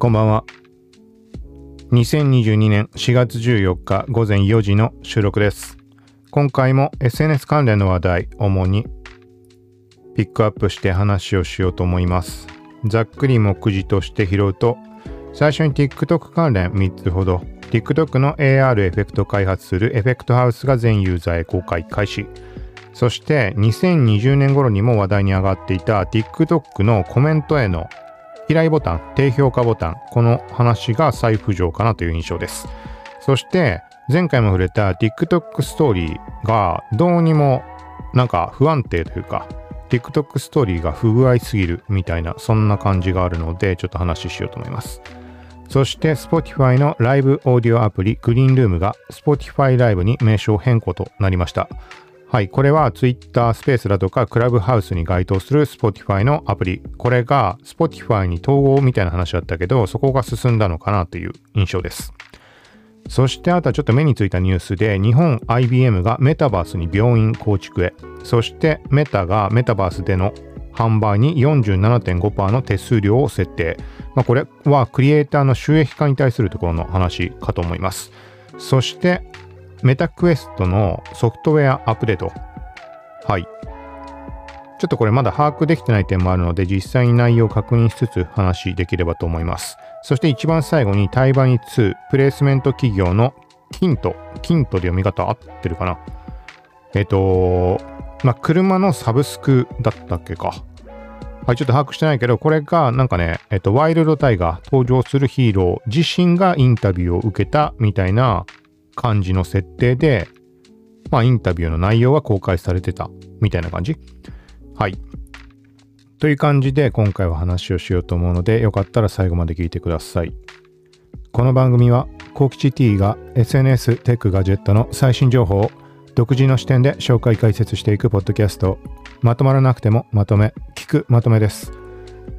こんばんは。2022年4月14日午前4時の収録です。今回も SNS 関連の話題、主にピックアップして話をしようと思います。ざっくり目次として拾うと、最初に TikTok 関連3つほど、TikTok の AR エフェクト開発するエフェクトハウスが全ユーザーへ公開開始。そして2020年頃にも話題に上がっていた TikTok のコメントへの依頼ボタン、低評価ボタン、この話が再浮上かなという印象です。そして前回も触れた TikTok ストーリーがどうにもなんか不安定というか TikTok ストーリーが不具合すぎるみたいなそんな感じがあるのでちょっと話ししようと思います。そして Spotify のライブオーディオアプリグリーンルームが Spotify ライブに名称変更となりました。はい、これは Twitter スペースだとかクラブハウスに該当する Spotify のアプリ。これが Spotify に統合みたいな話だったけど、そこが進んだのかなという印象です。そしてあとはちょっと目についたニュースで、日本 IBM がメタバースに病院構築へ、そしてメタがメタバースでの販売に47.5%の手数料を設定。まあ、これはクリエイターの収益化に対するところの話かと思います。そしてメタクエストのソフトウェアアップデート。はい。ちょっとこれまだ把握できてない点もあるので、実際に内容を確認しつつ話できればと思います。そして一番最後に、対バニ2、プレイスメント企業のキント、キントで読み方合ってるかな？えっ、と、まあ、車のサブスクだったっけか。はい、ちょっと把握してないけど、これがなんかね、えっと、ワイルドタイが登場するヒーロー自身がインタビューを受けたみたいな感じの設定で、まあ、インタビューの内容が公開されてたみたいな感じ。はい。という感じで今回は話をしようと思うので、よかったら最後まで聞いてください。この番組は、コウキチ T が SNS テックガジェットの最新情報を独自の視点で紹介解説していくポッドキャスト。まとまらなくてもまとめ、聞くまとめです。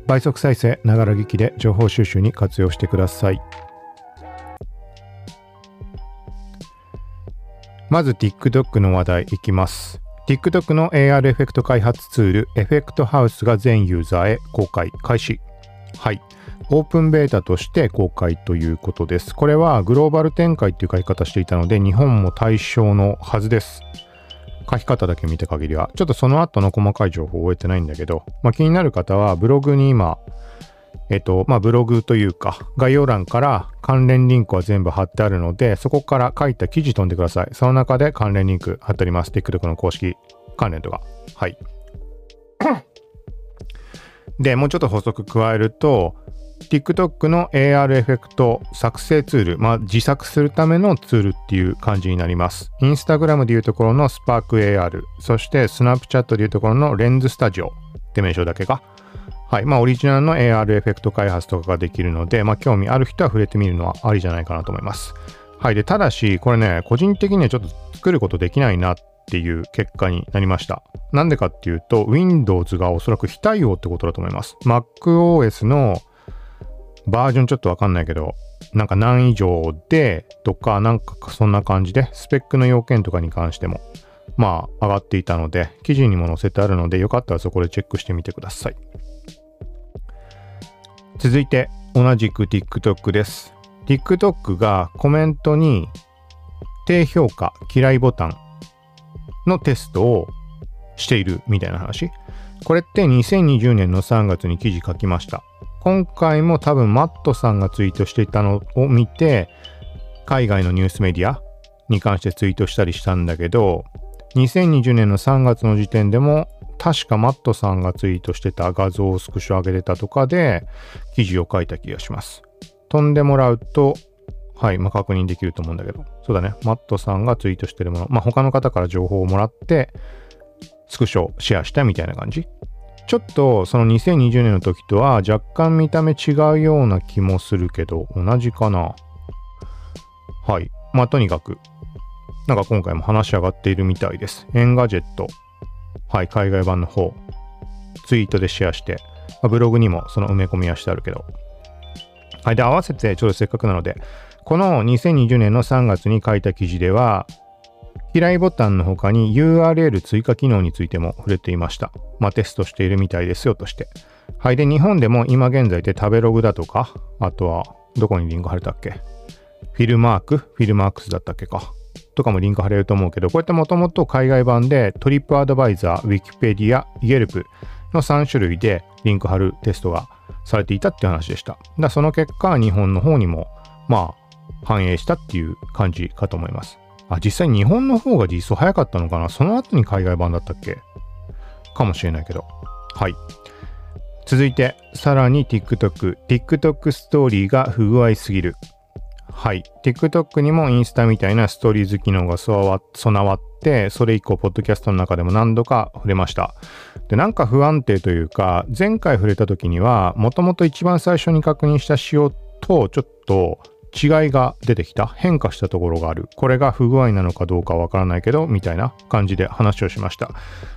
倍速再生、ながら聞きで情報収集に活用してください。まず TikTok の話題いきます。TikTok の AR エフェクト開発ツール、 Effect House が全ユーザーへ公開開始。はい。オープンベータとして公開ということです。これはグローバル展開っていう書き方していたので、日本も対象のはずです。書き方だけ見た限りは。ちょっとその後の細かい情報を終えてないんだけど、まあ、気になる方はブログに今、えっと、まあ、ブログというか、概要欄から関連リンクは全部貼ってあるので、そこから書いた記事飛んでください。その中で関連リンク貼ってあります。TikTok の公式関連とか。はい。で、もうちょっと補足加えると、TikTok の AR エフェクト作成ツール、まあ、自作するためのツールっていう感じになります。Instagram でいうところの Spark AR、そして Snapchat でいうところのレンズスタジオって名称だけか。はい。まあ、オリジナルの AR エフェクト開発とかができるので、まあ、興味ある人は触れてみるのはありじゃないかなと思います。はい。で、ただし、これね、個人的にはちょっと作ることできないなっていう結果になりました。なんでかっていうと、Windows がおそらく非対応ってことだと思います。MacOS のバージョンちょっとわかんないけど、なんか何以上でとか、なんかそんな感じで、スペックの要件とかに関しても、まあ上がっていたので、記事にも載せてあるので、よかったらそこでチェックしてみてください。続いて同じく TikTok です。TikTok がコメントに低評価嫌いボタンのテストをしているみたいな話。これって2020年の3月に記事書きました。今回も多分マットさんがツイートしていたのを見て海外のニュースメディアに関してツイートしたりしたんだけど2020年の3月の時点でも確かマットさんがツイートしてた画像をスクショ上げてたとかで記事を書いた気がします。飛んでもらうと、はい、まあ、確認できると思うんだけど、そうだね、マットさんがツイートしてるもの、まあ、他の方から情報をもらって、スクショシェアしたみたいな感じ。ちょっとその2020年の時とは若干見た目違うような気もするけど、同じかな。はい。まあ、とにかく、なんか今回も話し上がっているみたいです。 Engadget はい、海外版の方、ツイートでシェアして、まあ、ブログにもその埋め込みはしてあるけど。はい、で、合わせてちょっとせっかくなので、この2020年の3月に書いた記事では、嫌いボタンの他に URL 追加機能についても触れていました。まあ、テストしているみたいですよとして。はい。で、日本でも今現在で食べログだとか、あとは、どこにリンク貼れたっけ？フィルマーク？フィルマークスだったっけか？とかもリンク貼れると思うけど、こうやってもともと海外版でトリップアドバイザー、ウィキペディア、イエルプの3種類でリンク貼るテストがされていたっていう話でした。だその結果、日本の方にも、まあ、反映したっていう感じかと思います。あ、実際日本の方が実装早かったのかな？その後に海外版だったっけ？かもしれないけど。はい。続いて、さらに TikTok。TikTok ストーリーが不具合すぎる。はい。TikTok にもインスタみたいなストーリーズ機能が備わって、それ以降、ポッドキャストの中でも何度か触れました。で、なんか不安定というか、前回触れた時には、もともと一番最初に確認した仕様と、ちょっと違いが出てきた、変化したところがある。これが不具合なのかどうかわからないけど、みたいな感じで話をしました。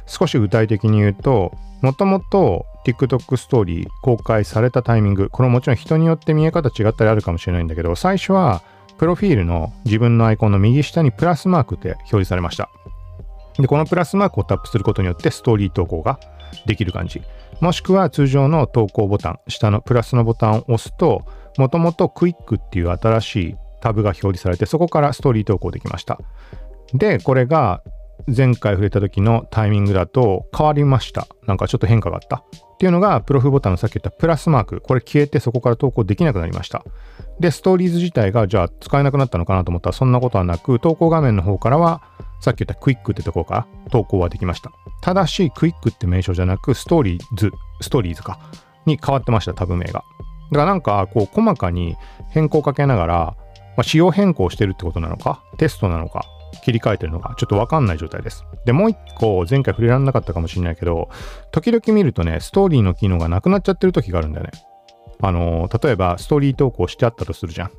少し具体的に言うと、もともと TikTok ストーリー公開されたタイミング、これもちろん人によって見え方違ったりあるかもしれないんだけど、最初はプロフィールの自分のアイコンの右下にプラスマークって表示されました。で、このプラスマークをタップすることによってストーリー投稿ができる感じ。もしくは通常の投稿ボタン、下のプラスのボタンを押すと、もともとクイックっていう新しいタブが表示されて、そこからストーリー投稿できました。で、これが前回触れた時のタイミングだと変わりました。なんかちょっと変化があった。っていうのが、プロフボタンのさっき言ったプラスマーク。これ消えてそこから投稿できなくなりました。で、ストーリーズ自体がじゃあ使えなくなったのかなと思ったらそんなことはなく、投稿画面の方からはさっき言ったクイックってとこから投稿はできました。ただし、クイックって名称じゃなく、ストーリーズ、ストーリーズか、に変わってました、タブ名が。だからなんか、こう、細かに変更をかけながら、まあ、仕様変更してるってことなのか、テストなのか、切り替えてるのか、ちょっとわかんない状態です。で、もう一個、前回触れられなかったかもしれないけど、時々見るとね、ストーリーの機能がなくなっちゃってる時があるんだよね。あのー、例えば、ストーリー投稿してあったとするじゃん。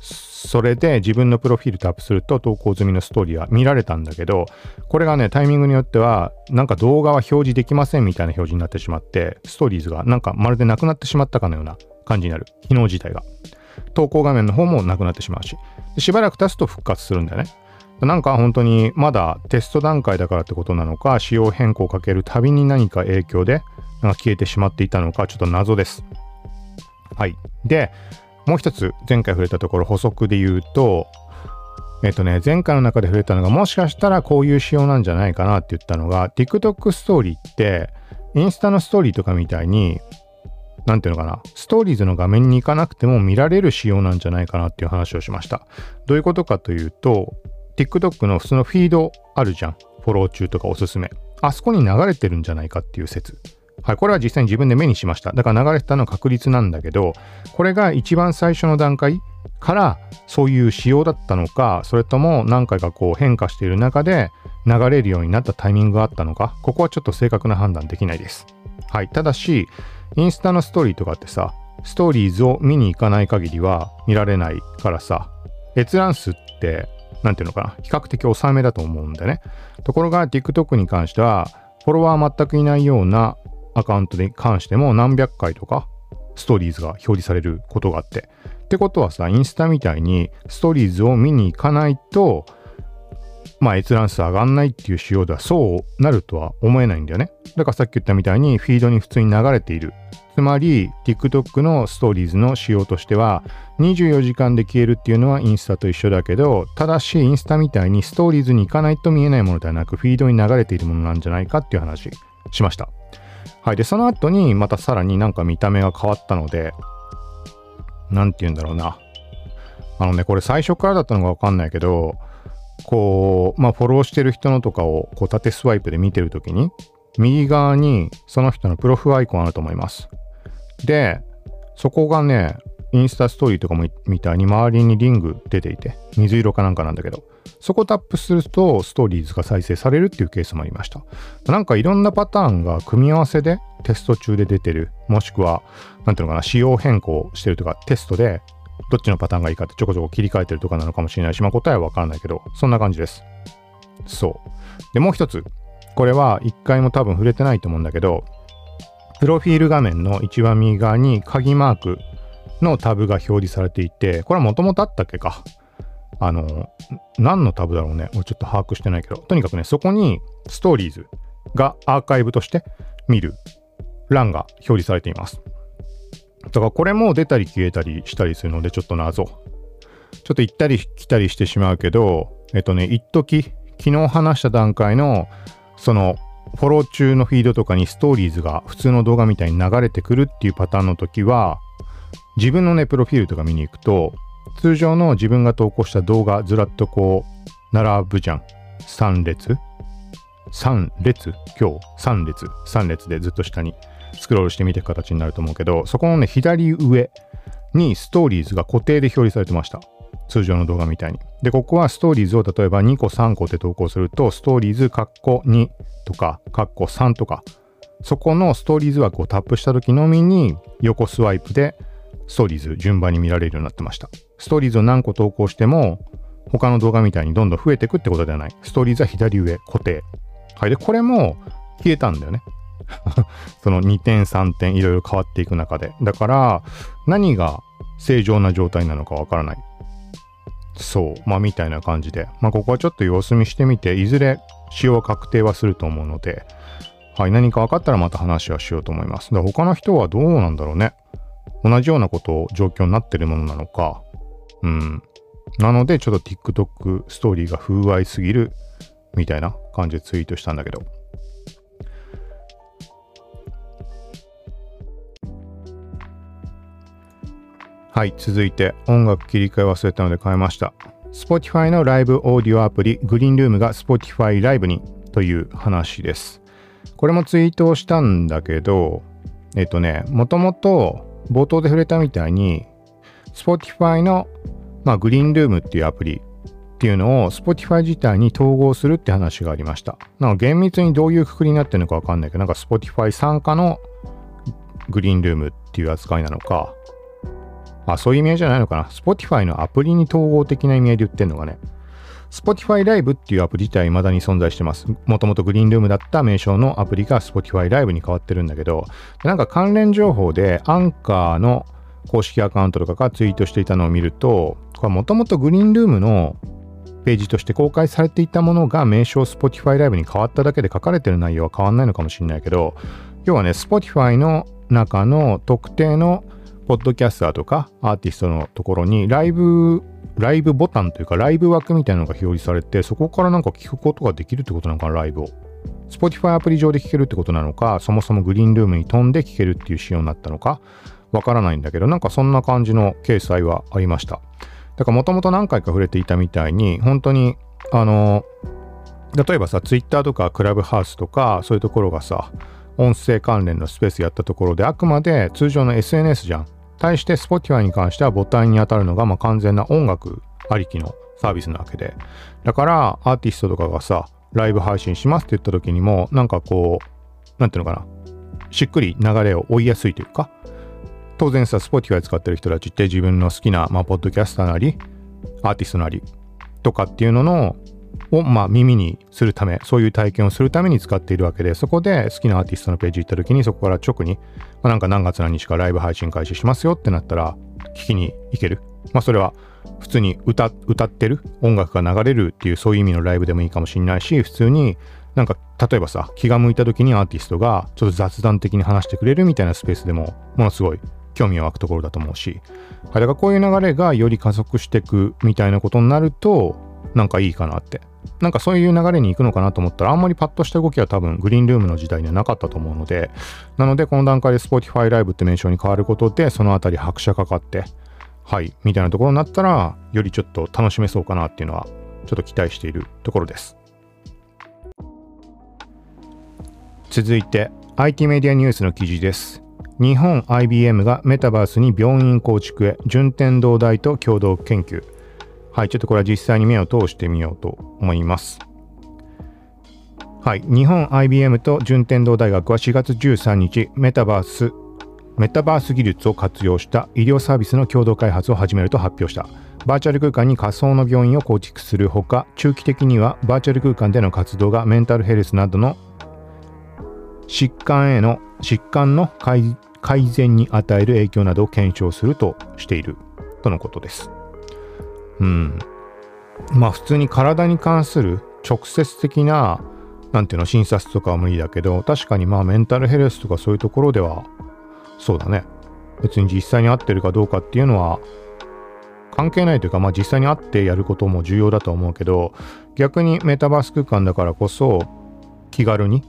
それで自分のプロフィールタップすると投稿済みのストーリーは見られたんだけど、これがね、タイミングによっては、なんか動画は表示できませんみたいな表示になってしまって、ストーリーズがなんかまるでなくなってしまったかのような感じになる。機能自体が。投稿画面の方もなくなってしまうし。しばらく経つと復活するんだよね。なんか本当にまだテスト段階だからってことなのか、仕様変更をかけるたびに何か影響でなんか消えてしまっていたのか、ちょっと謎です。はい。で、もう一つ前回触れたところ補足で言うと、えっとね、前回の中で触れたのがもしかしたらこういう仕様なんじゃないかなって言ったのが TikTok ストーリーってインスタのストーリーとかみたいになんていうのかな、ストーリーズの画面に行かなくても見られる仕様なんじゃないかなっていう話をしました。どういうことかというと、TikTok の普通のフィードあるじゃん。フォロー中とかおすすめ。あそこに流れてるんじゃないかっていう説。はい、これは実際に自分で目にしました。だから流れてたの確率なんだけど、これが一番最初の段階からそういう仕様だったのか、それとも何回かこう変化している中で流れるようになったタイミングがあったのか、ここはちょっと正確な判断できないです。はい、ただし、インスタのストーリーとかってさ、ストーリーズを見に行かない限りは見られないからさ、閲覧数ってなんていうのかな、比較的抑えめだと思うんでね。ところが TikTok に関しては、フォロワー全くいないようなアカウントに関しても何百回とかストーリーズが表示されることがあって。ってことはさ、インスタみたいにストーリーズを見に行かないと、まあ閲覧数上がんないっていう仕様ではそうなるとは思えないんだよね。だからさっき言ったみたいにフィードに普通に流れている。つまり TikTok のストーリーズの仕様としては24時間で消えるっていうのはインスタと一緒だけどただしインスタみたいにストーリーズに行かないと見えないものではなくフィードに流れているものなんじゃないかっていう話しました。はい。で、その後にまたさらになんか見た目が変わったので、なんて言うんだろうな。あのね、これ最初からだったのかわかんないけど、こう、まあ、フォローしてる人のとかをこう縦スワイプで見てるときに、右側にその人のプロフアイコンあると思います。で、そこがね、インスタストーリーとかもみたいに周りにリング出ていて、水色かなんかなんだけど、そこタップするとストーリーズが再生されるっていうケースもありました。なんかいろんなパターンが組み合わせでテスト中で出てる、もしくは、なんていうのかな、仕様変更してるとか、テストでどっちのパターンがいいかってちょこちょこ切り替えてるとかなのかもしれないし、まあ答えはわからないけど、そんな感じです。そう。で、もう一つ。これは一回も多分触れてないと思うんだけど、プロフィール画面の一番右側に鍵マークのタブが表示されていて、これはもともとあったっけか。あの、何のタブだろうね。俺ちょっと把握してないけど。とにかくね、そこにストーリーズがアーカイブとして見る欄が表示されています。だからこれも出たり消えたりしたりするのでちょっと謎。ちょっと行ったり来たりしてしまうけど、えっとね、一時昨日話した段階のそのフォロー中のフィードとかにストーリーズが普通の動画みたいに流れてくるっていうパターンの時は自分のねプロフィールとか見に行くと通常の自分が投稿した動画ずらっとこう並ぶじゃん。3列。3列。今日。3列。3列でずっと下に。スクロールしてみていく形になると思うけどそこのね左上にストーリーズが固定で表示されてました。通常の動画みたいに。でここはストーリーズを例えば2個3個って投稿するとストーリーズカッコ2とかカッコ3とかそこのストーリーズ枠をタップした時のみに横スワイプでストーリーズ順番に見られるようになってました。ストーリーズを何個投稿しても他の動画みたいにどんどん増えていくってことではない。ストーリーズは左上固定。はい。でこれも消えたんだよね。その2点3点いろいろ変わっていく中で。だから何が正常な状態なのかわからない。そう。まあみたいな感じで。まあここはちょっと様子見してみていずれ使用は確定はすると思うので。はい何か分かったらまた話はしようと思います。だ他の人はどうなんだろうね。同じようなことを状況になってるものなのか。うん。なのでちょっと TikTok ストーリーが風合いすぎるみたいな感じでツイートしたんだけど。はい、続いて音楽切り替え忘れたので変えました。Spotify のライブオーディオアプリグリーンルームが Spotify ライブにという話です。これもツイートをしたんだけど、えっとね、もともと冒頭で触れたみたいに Spotify の、まあ、グリーンルームっていうアプリっていうのを Spotify 自体に統合するって話がありました。なんか厳密にどういうくくりになってるのかわかんないけど、なんか Spotify 参加のグリーンルームっていう扱いなのか、あ、そういう意味合いじゃないのかな。Spotify のアプリに統合的な意味合いで言ってんのがね。Spotify Live っていうアプリ自体未だに存在してます。もともとグリーンルームだった名称のアプリが Spotify Live に変わってるんだけど、なんか関連情報でアンカーの公式アカウントとかがツイートしていたのを見ると、これもともとグリーンルームのページとして公開されていたものが名称 Spotify Live に変わっただけで書かれてる内容は変わんないのかもしれないけど、要はね、Spotify の中の特定のポッドキャスターとかアーティストのところにライブ、ライブボタンというかライブ枠みたいなのが表示されて、そこからなんか聞くことができるってことなのかな、ライブを。Spotify アプリ上で聞けるってことなのか、そもそもグリーンルームに飛んで聞けるっていう仕様になったのか、わからないんだけど、なんかそんな感じの掲載はありました。だからもともと何回か触れていたみたいに、本当に、あの、例えばさ、Twitter とかクラブハウスとか、そういうところがさ、音声関連のスペースやったところであくまで通常の SNS じゃん。対して Spotify に関してはボタンに当たるのがま完全な音楽ありきのサービスなわけで。だからアーティストとかがさ、ライブ配信しますって言った時にもなんかこう、なんていうのかな。しっくり流れを追いやすいというか、当然さ、Spotify 使ってる人たちって自分の好きな、まあ、ポッドキャスターなり、アーティストなりとかっていうののを、まあ、耳にするため、そういう体験をするために使っているわけで、そこで好きなアーティストのページ行った時に、そこから直に、まあ、なんか何月何日かライブ配信開始しますよってなったら、聞きに行ける。まあ、それは普通に歌歌ってる音楽が流れるっていうそういう意味のライブでもいいかもしれないし、普通になんか例えばさ、気が向いた時にアーティストがちょっと雑談的に話してくれるみたいなスペースでも、ものすごい興味を湧くところだと思うし、だからこういう流れがより加速していくみたいなことになると、なんかいいかなってなんかそういう流れに行くのかなと思ったら、あんまりパッとした動きは多分グリーンルームの時代にはなかったと思うので、なのでこの段階で Spotify Live って名称に変わることで、そのあたり拍車かかって、はい、みたいなところになったら、よりちょっと楽しめそうかなっていうのは、ちょっと期待しているところです。続いて、IT メディアニュースの記事です。日本 IBM がメタバースに病院構築へ順天堂大と共同研究。はい、ちょっとこれは実際に目を通してみようと思います。はい、日本 IBM と順天堂大学は4月13日、メタバース、メタバース技術を活用した医療サービスの共同開発を始めると発表した。バーチャル空間に仮想の病院を構築するほか、中期的にはバーチャル空間での活動がメンタルヘルスなどの疾患への疾患の改善に与える影響などを検証するとしているとのことです。うん。まあ普通に体に関する直接的ななんていうの、診察とかは無理だけど、確かにまあメンタルヘルスとかそういうところでは、そうだね。別に実際に合ってるかどうかっていうのは、関係ないというか、まあ実際に会ってやることも重要だと思うけど、逆にメタバース空間だからこそ、気軽に、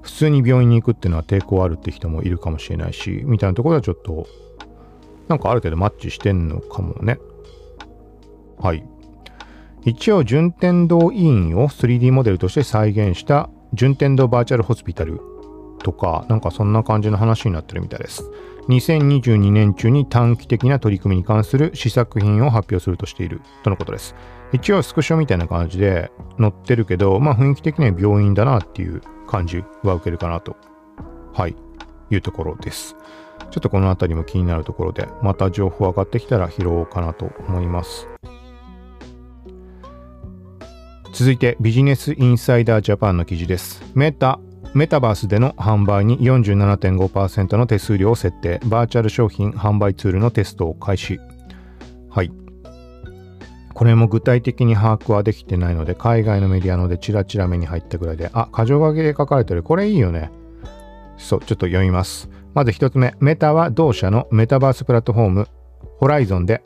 普通に病院に行くっていうのは抵抗あるって人もいるかもしれないし、みたいなところはちょっと、なんかある程度マッチしてんのかもね。はい。一応、順天堂医院を 3D モデルとして再現した順天堂バーチャルホスピタルとか、なんかそんな感じの話になってるみたいです。2022年中に短期的な取り組みに関する試作品を発表するとしているとのことです。一応スクショみたいな感じで載ってるけど、まあ雰囲気的には病院だなっていう感じは受けるかなと、はい、いうところです。ちょっとこの辺りも気になるところで、また情報上がってきたら拾おうかなと思います。続いてビジネスインサイダージャパンの記事です。メタメタバースでの販売に47.5%の手数料を設定、バーチャル商品販売ツールのテストを開始。はい。これも具体的に把握はできてないので、海外のメディアのでチラチラ目に入ったぐらいで、あ、箇条書きで書かれてる。これいいよね。そう、ちょっと読みます。まず1つ目、メタは同社のメタバースプラットフォーム、ホライゾンで、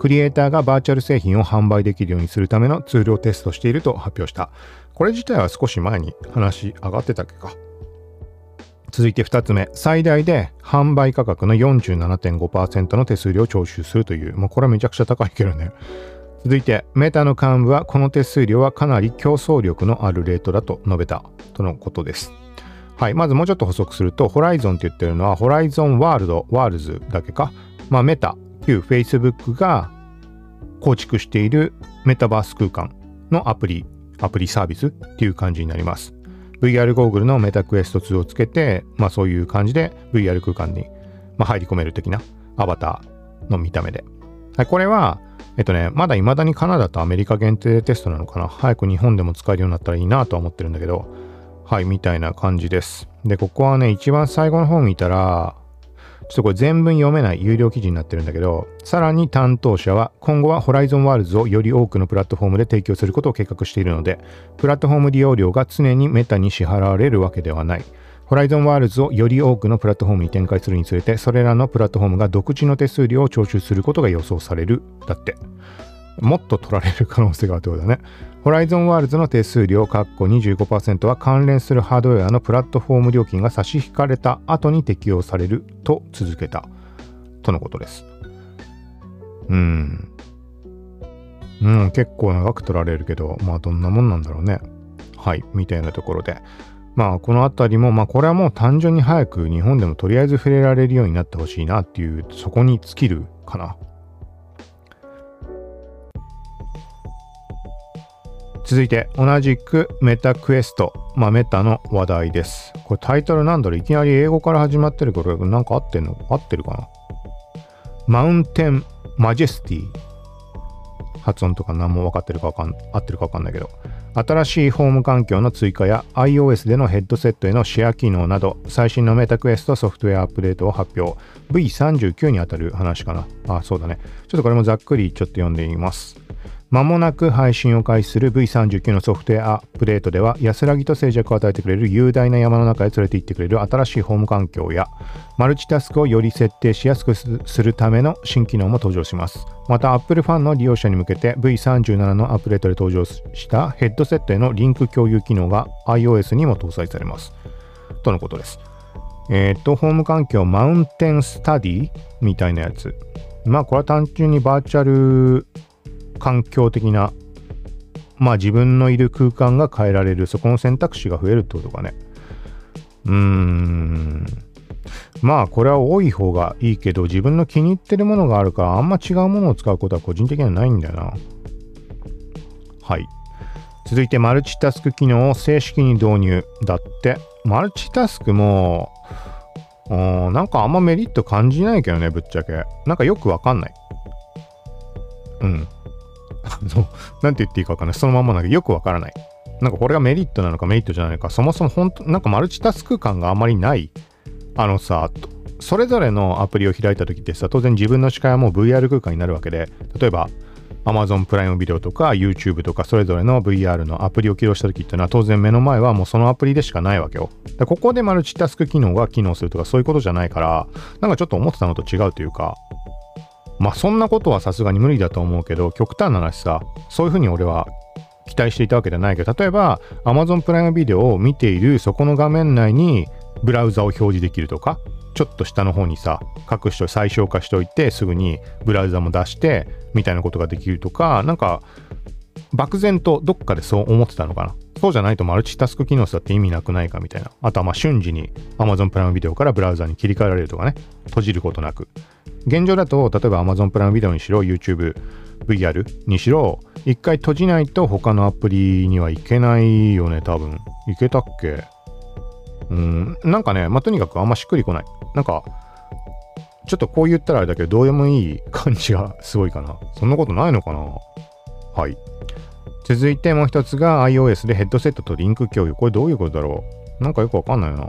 クリエイターがバーチャル製品を販売できるようにするためのツールをテストしていると発表した。これ自体は少し前に話上がってたっけか？続いて2つ目、最大で販売価格の47.5%の手数料を徴収するという、もうこれはめちゃくちゃ高いけどね。続いて、 Meta の幹部はこの手数料はかなり競争力のあるレートだと述べたとのことです。はい、まずもうちょっと補足すると、 Horizon って言ってるのは、 Horizon World、Worlds だけか？まあ、メタ、旧 Facebook が構築しているメタバース空間のアプリアプリサービスっていう感じになります。VR ゴーグルのメタクエスト2をつけて、まあそういう感じで VR 空間に、まあ、入り込める的なアバターの見た目で。はい、これは、えっとね、まだ未だにカナダとアメリカ限定テストなのかな。早く日本でも使えるようになったらいいなとは思ってるんだけど、はい、みたいな感じです。で、ここはね、一番最後の方見たら、ちょっとこれ全文読めない有料記事になってるんだけど、さらに担当者は今後は Horizon Worldsをより多くのプラットフォームで提供することを計画しているので、プラットフォーム利用料が常に Metaに支払われるわけではない。 Horizon Worldsをより多くのプラットフォームに展開するにつれて、それらのプラットフォームが独自の手数料を徴収することが予想される。だって。もっと取られる可能性があるってことだね。 Horizon Worldsの手数料、括弧25%は関連するハードウェアのプラットフォーム料金が差し引かれた後に適用されると続けた。とのことです。うん。うん、結構長く取られるけど、まあどんなもんなんだろうね。はい、みたいなところで。まあこのあたりも、まあこれはもう単純に早く日本でもとりあえず触れられるようになってほしいなっていう、そこに尽きるかな。続いて同じくメタクエスト、まあ、メタの話題です。これタイトルなんだろう？いきなり英語から始まってるからなんか合ってんの？合ってるかな？マウンテンマジェスティ発音とか何も分かってるかわかん合ってるか分かんないけど。新しいホーム環境の追加や iOS でのヘッドセットへのシェア機能など最新のメタクエストソフトウェアアップデートを発表。V39 にあたる話かな。あそうだね。ちょっとこれもざっくりちょっと読んでみます。まもなく配信を開始する V39 のソフトウェアアップデートでは安らぎと静寂を与えてくれる雄大な山の中へ連れて行ってくれる新しいホーム環境やマルチタスクをより設定しやすくするための新機能も登場します。また Apple ファンの利用者に向けて V37 のアップデートで登場したヘッドセットへのリンク共有機能が iOS にも搭載されます。とのことです。えっ、と、ホーム環境マウンテンスタディみたいなやつ。まあこれは単純にバーチャル環境的な、まあ自分のいる空間が変えられる、そこの選択肢が増えるってことかね。うーん。まあこれは多い方がいいけど、自分の気に入ってるものがあるから、あんま違うものを使うことは個人的にはないんだよな。はい。続いて、マルチタスク機能を正式に導入だって。マルチタスクも、なんかあんまメリット感じないけどね、ぶっちゃけ。なんかよくわかんない。うん。あの、なんて言っていいかわかんない。そのまんまなんかよくわからない。なんかこれがメリットなのかメリットじゃないか、そもそも本当、なんかマルチタスク感があんまりない。あのさ、それぞれのアプリを開いた時ってさ、当然自分の視界はもう VR 空間になるわけで、例えば、Amazon プライムビデオとか YouTube とかそれぞれの VR のアプリを起動した時っていうのは当然目の前はもうそのアプリでしかないわけよ。でここでマルチタスク機能が機能するとかそういうことじゃないからなんかちょっと思ってたのと違うというかまあそんなことはさすがに無理だと思うけど極端な話さそういうふうに俺は期待していたわけじゃないけど例えば Amazon プライムビデオを見ているそこの画面内にブラウザを表示できるとかちょっと下の方にさ隠しと最小化しといてすぐにブラウザも出してみたいなことができるとかなんか漠然とどっかでそう思ってたのかな。そうじゃないとマルチタスク機能だって意味なくないかみたいな。あとはまあ瞬時に Amazon プライムビデオからブラウザに切り替えられるとかね。閉じることなく。現状だと例えば Amazon プライムビデオにしろ YouTube VR にしろ一回閉じないと他のアプリにはいけないよね多分。いけたっけ？うんなんかねまあとにかくあんましっくりこない。なんかちょっとこう言ったらあれだけどどうでもいい感じがすごいかな。そんなことないのかな？はい。続いてもう一つが iOS でヘッドセットとリンク共有。これどういうことだろう？なんかよくわかんないな。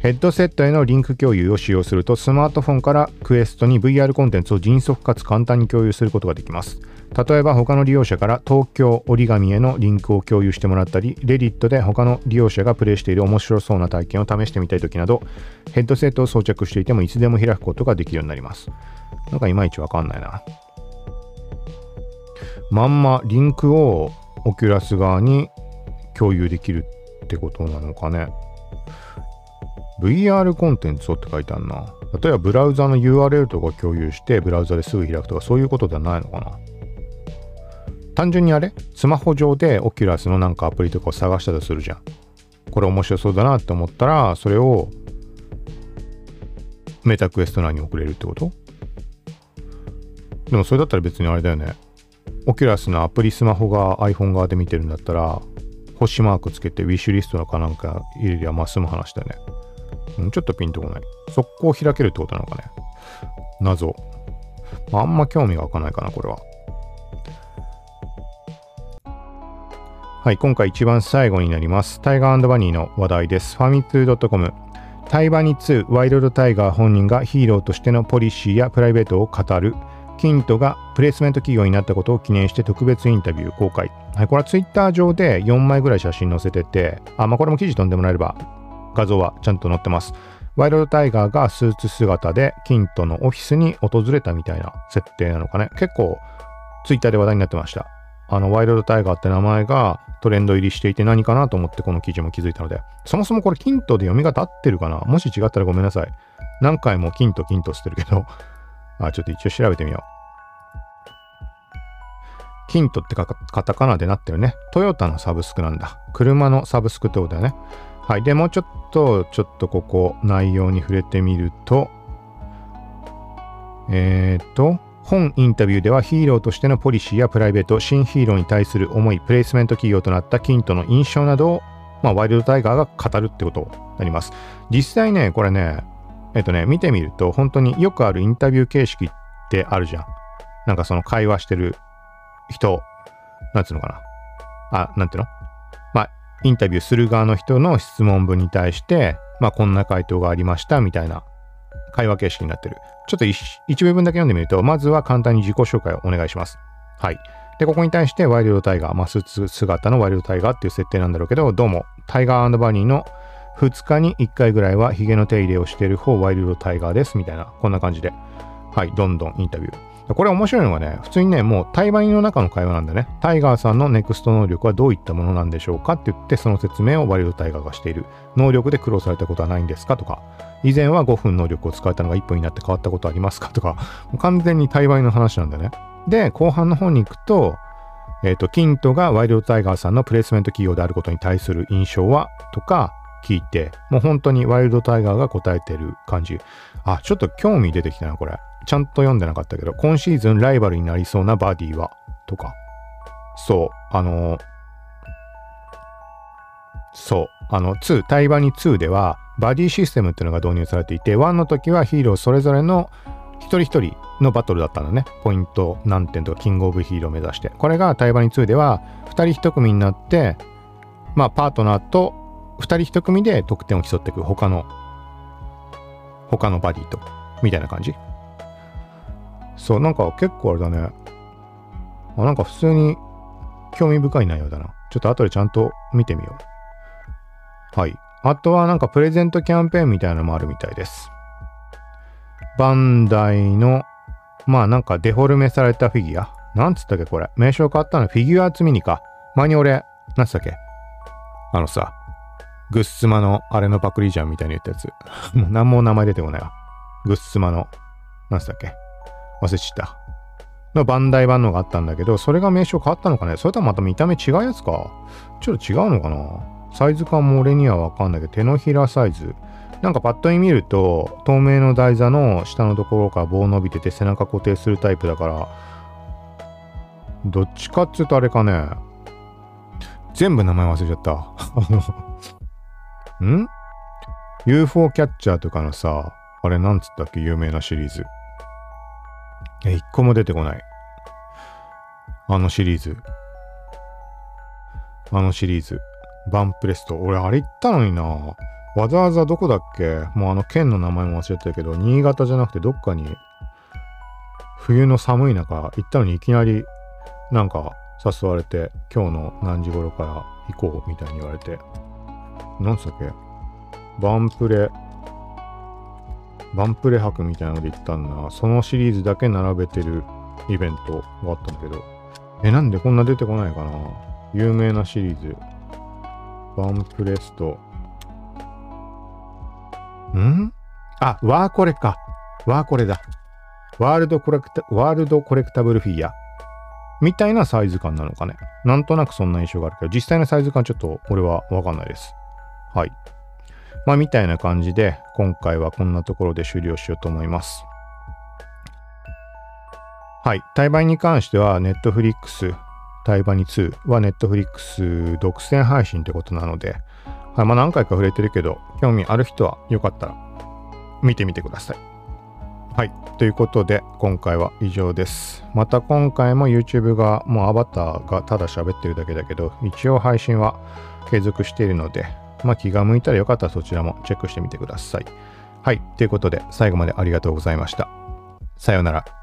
ヘッドセットへのリンク共有を使用するとスマートフォンから Questに VR コンテンツを迅速かつ簡単に共有することができます例えば他の利用者から東京折り紙へのリンクを共有してもらったり、レディットで他の利用者がプレイしている面白そうな体験を試してみたいときなど、ヘッドセットを装着していてもいつでも開くことができるようになります。なんかいまいちわかんないな。まんまリンクを Oculus側に共有できるってことなのかね。VR コンテンツをって書いてあるな。例えばブラウザの URL とか共有してブラウザですぐ開くとかそういうことではないのかな。単純にあれ？スマホ上でオキュラスのなんかアプリとかを探したとするじゃん。これ面白そうだなって思ったら、それをメタクエスト内に送れるってこと？でもそれだったら別にあれだよね。Oculusのアプリスマホが iPhone 側で見てるんだったら、星マークつけてウィッシュリストのかなんか入れりゃまあ済む話だよね。う、ちょっとピンとこない。速攻開けるってことなのかね。謎。あ、んま興味が湧かないかな、これは。はい、今回一番最後になります。タイガーバニーの話題です。ファミ通 .com タイバニ2ワイルドタイガー本人がヒーローとしてのポリシーやプライベートを語るキントがプレイスメント企業になったことを記念して特別インタビュー公開。はい、これはツイッター上で4枚ぐらい写真載せてて、あ、まあこれも記事飛んでもらえれば画像はちゃんと載ってます。ワイルドタイガーがスーツ姿でキントのオフィスに訪れたみたいな設定なのかね。結構ツイッターで話題になってました。あの、ワイルドタイガーって名前がトレンド入りしていて何かなと思ってこの記事も気づいたので、そもそもこれキントで読み方合ってるかな？もし違ったらごめんなさい。何回もキントキントしてるけど あ、ちょっと一応調べてみよう。キントってカタカナでなってるね。トヨタのサブスクなんだ。車のサブスクってことだよね。はい。で、もうちょっと、ちょっとここ、内容に触れてみると、えっ、ー、と、本インタビューではヒーローとしてのポリシーやプライベート、新ヒーローに対する思い、プレイスメント企業となったキントの印象などを、まあ、ワイルドタイガーが語るってことになります。実際ね、これね、えっとね、見てみると、本当によくあるインタビュー形式ってあるじゃん。なんかその会話してる人、なんつうのかな。あ、なんていうの、インタビューする側の人の質問文に対して、まあ、こんな回答がありました、みたいな会話形式になってる。ちょっと一部分だけ読んでみると、まずは簡単に自己紹介をお願いします。はい。で、ここに対してワイルドタイガー、まあ、スーツ姿のワイルドタイガーっていう設定なんだろうけど、どうも、タイガーバニーの2日に1回ぐらいはヒゲの手入れをしている方ワイルドタイガーです、みたいな、こんな感じで。はい、どんどんインタビュー。これ面白いのがね、普通にね、もう対バニの中の会話なんでね、タイガーさんのネクスト能力はどういったものなんでしょうかって言って、その説明をワイルタイガーがしている。能力で苦労されたことはないんですかとか、以前は5分能力を使えたのが1分になって変わったことありますかとか、完全に対バニの話なんだね。で、後半の方に行くと、えっ、ー、と、キントがワイルドタイガーさんのプレイスメント企業であることに対する印象はとか聞いて、もう本当にワイルドタイガーが答えてる感じ。あ、ちょっと興味出てきたな、これ。ちゃんと読んでなかったけど、今シーズンライバルになりそうなバディは、とか。そう、あのー、そう、あの、2、対バニ2では、バディシステムっていうのが導入されていて、1の時はヒーローそれぞれの一人一人のバトルだったんだね。ポイント何点とか、キングオブヒーロー目指して。これが対バニ2では、二人一組になって、まあ、パートナーと二人一組で得点を競っていく他の、他のバディと、みたいな感じ？そう、なんか結構あれだね。あなんか普通に興味深い内容だな。ちょっと後でちゃんと見てみよう。はい。あとはなんかプレゼントキャンペーンみたいなのもあるみたいです。バンダイの、まあなんかデフォルメされたフィギュア。なんつったっけこれ。名称変わったのフィギュア集ミニか。前に俺、なんつったっけ？あのさ、グッスマのあれのパクリじゃんみたいに言ったやつ。もう何も名前出てこないわ。グッスマの、なんつったっけ？忘れちった。のバンダイ版のがあったんだけど、それが名称変わったのかね？それとはまた見た目違うやつかちょっと違うのかな？サイズ感も俺にはわかんないけど、手のひらサイズ。なんかパッと見見ると、透明の台座の下のところから棒伸びてて背中固定するタイプだから、どっちかっつうとあれかね、全部名前忘れちゃった。ん ?UFO キャッチャーとかのさ、あれなんつったっけ？有名なシリーズ。え、一個も出てこない。あのシリーズ。あのシリーズ。バンプレスト。俺、あれ行ったのにな。わざわざどこだっけ？もうあの県の名前も忘れてたけど、新潟じゃなくてどっかに、冬の寒い中行ったのにいきなり、なんか誘われて、今日の何時頃から行こうみたいに言われて、なんつったっけ？バンプレ、バンプレ博みたいなので行ったんだそのシリーズだけ並べてるイベントがあったんだけど、え、なんでこんな出てこないかな？有名なシリーズ。バンプレスト。ん？あ、ワーコレか。ワーコレだ。ワールドコレクタ、ワールドコレクタブルフィギュア。みたいなサイズ感なのかね。なんとなくそんな印象があるけど、実際のサイズ感ちょっと俺はわかんないです。はい。まあ、みたいな感じで、今回はこんなところで終了しようと思います。はい。対バに関しては、Netflix、対バニ2は Netflix 独占配信ってことなので、はい、まあ何回か触れてるけど、興味ある人はよかったら見てみてください。はい。ということで、今回は以上です。また今回も YouTube がもうアバターがただ喋ってるだけだけど、一応配信は継続しているので、まあ気が向いたらよかったらそちらもチェックしてみてください。はい。ということで、最後までありがとうございました。さようなら。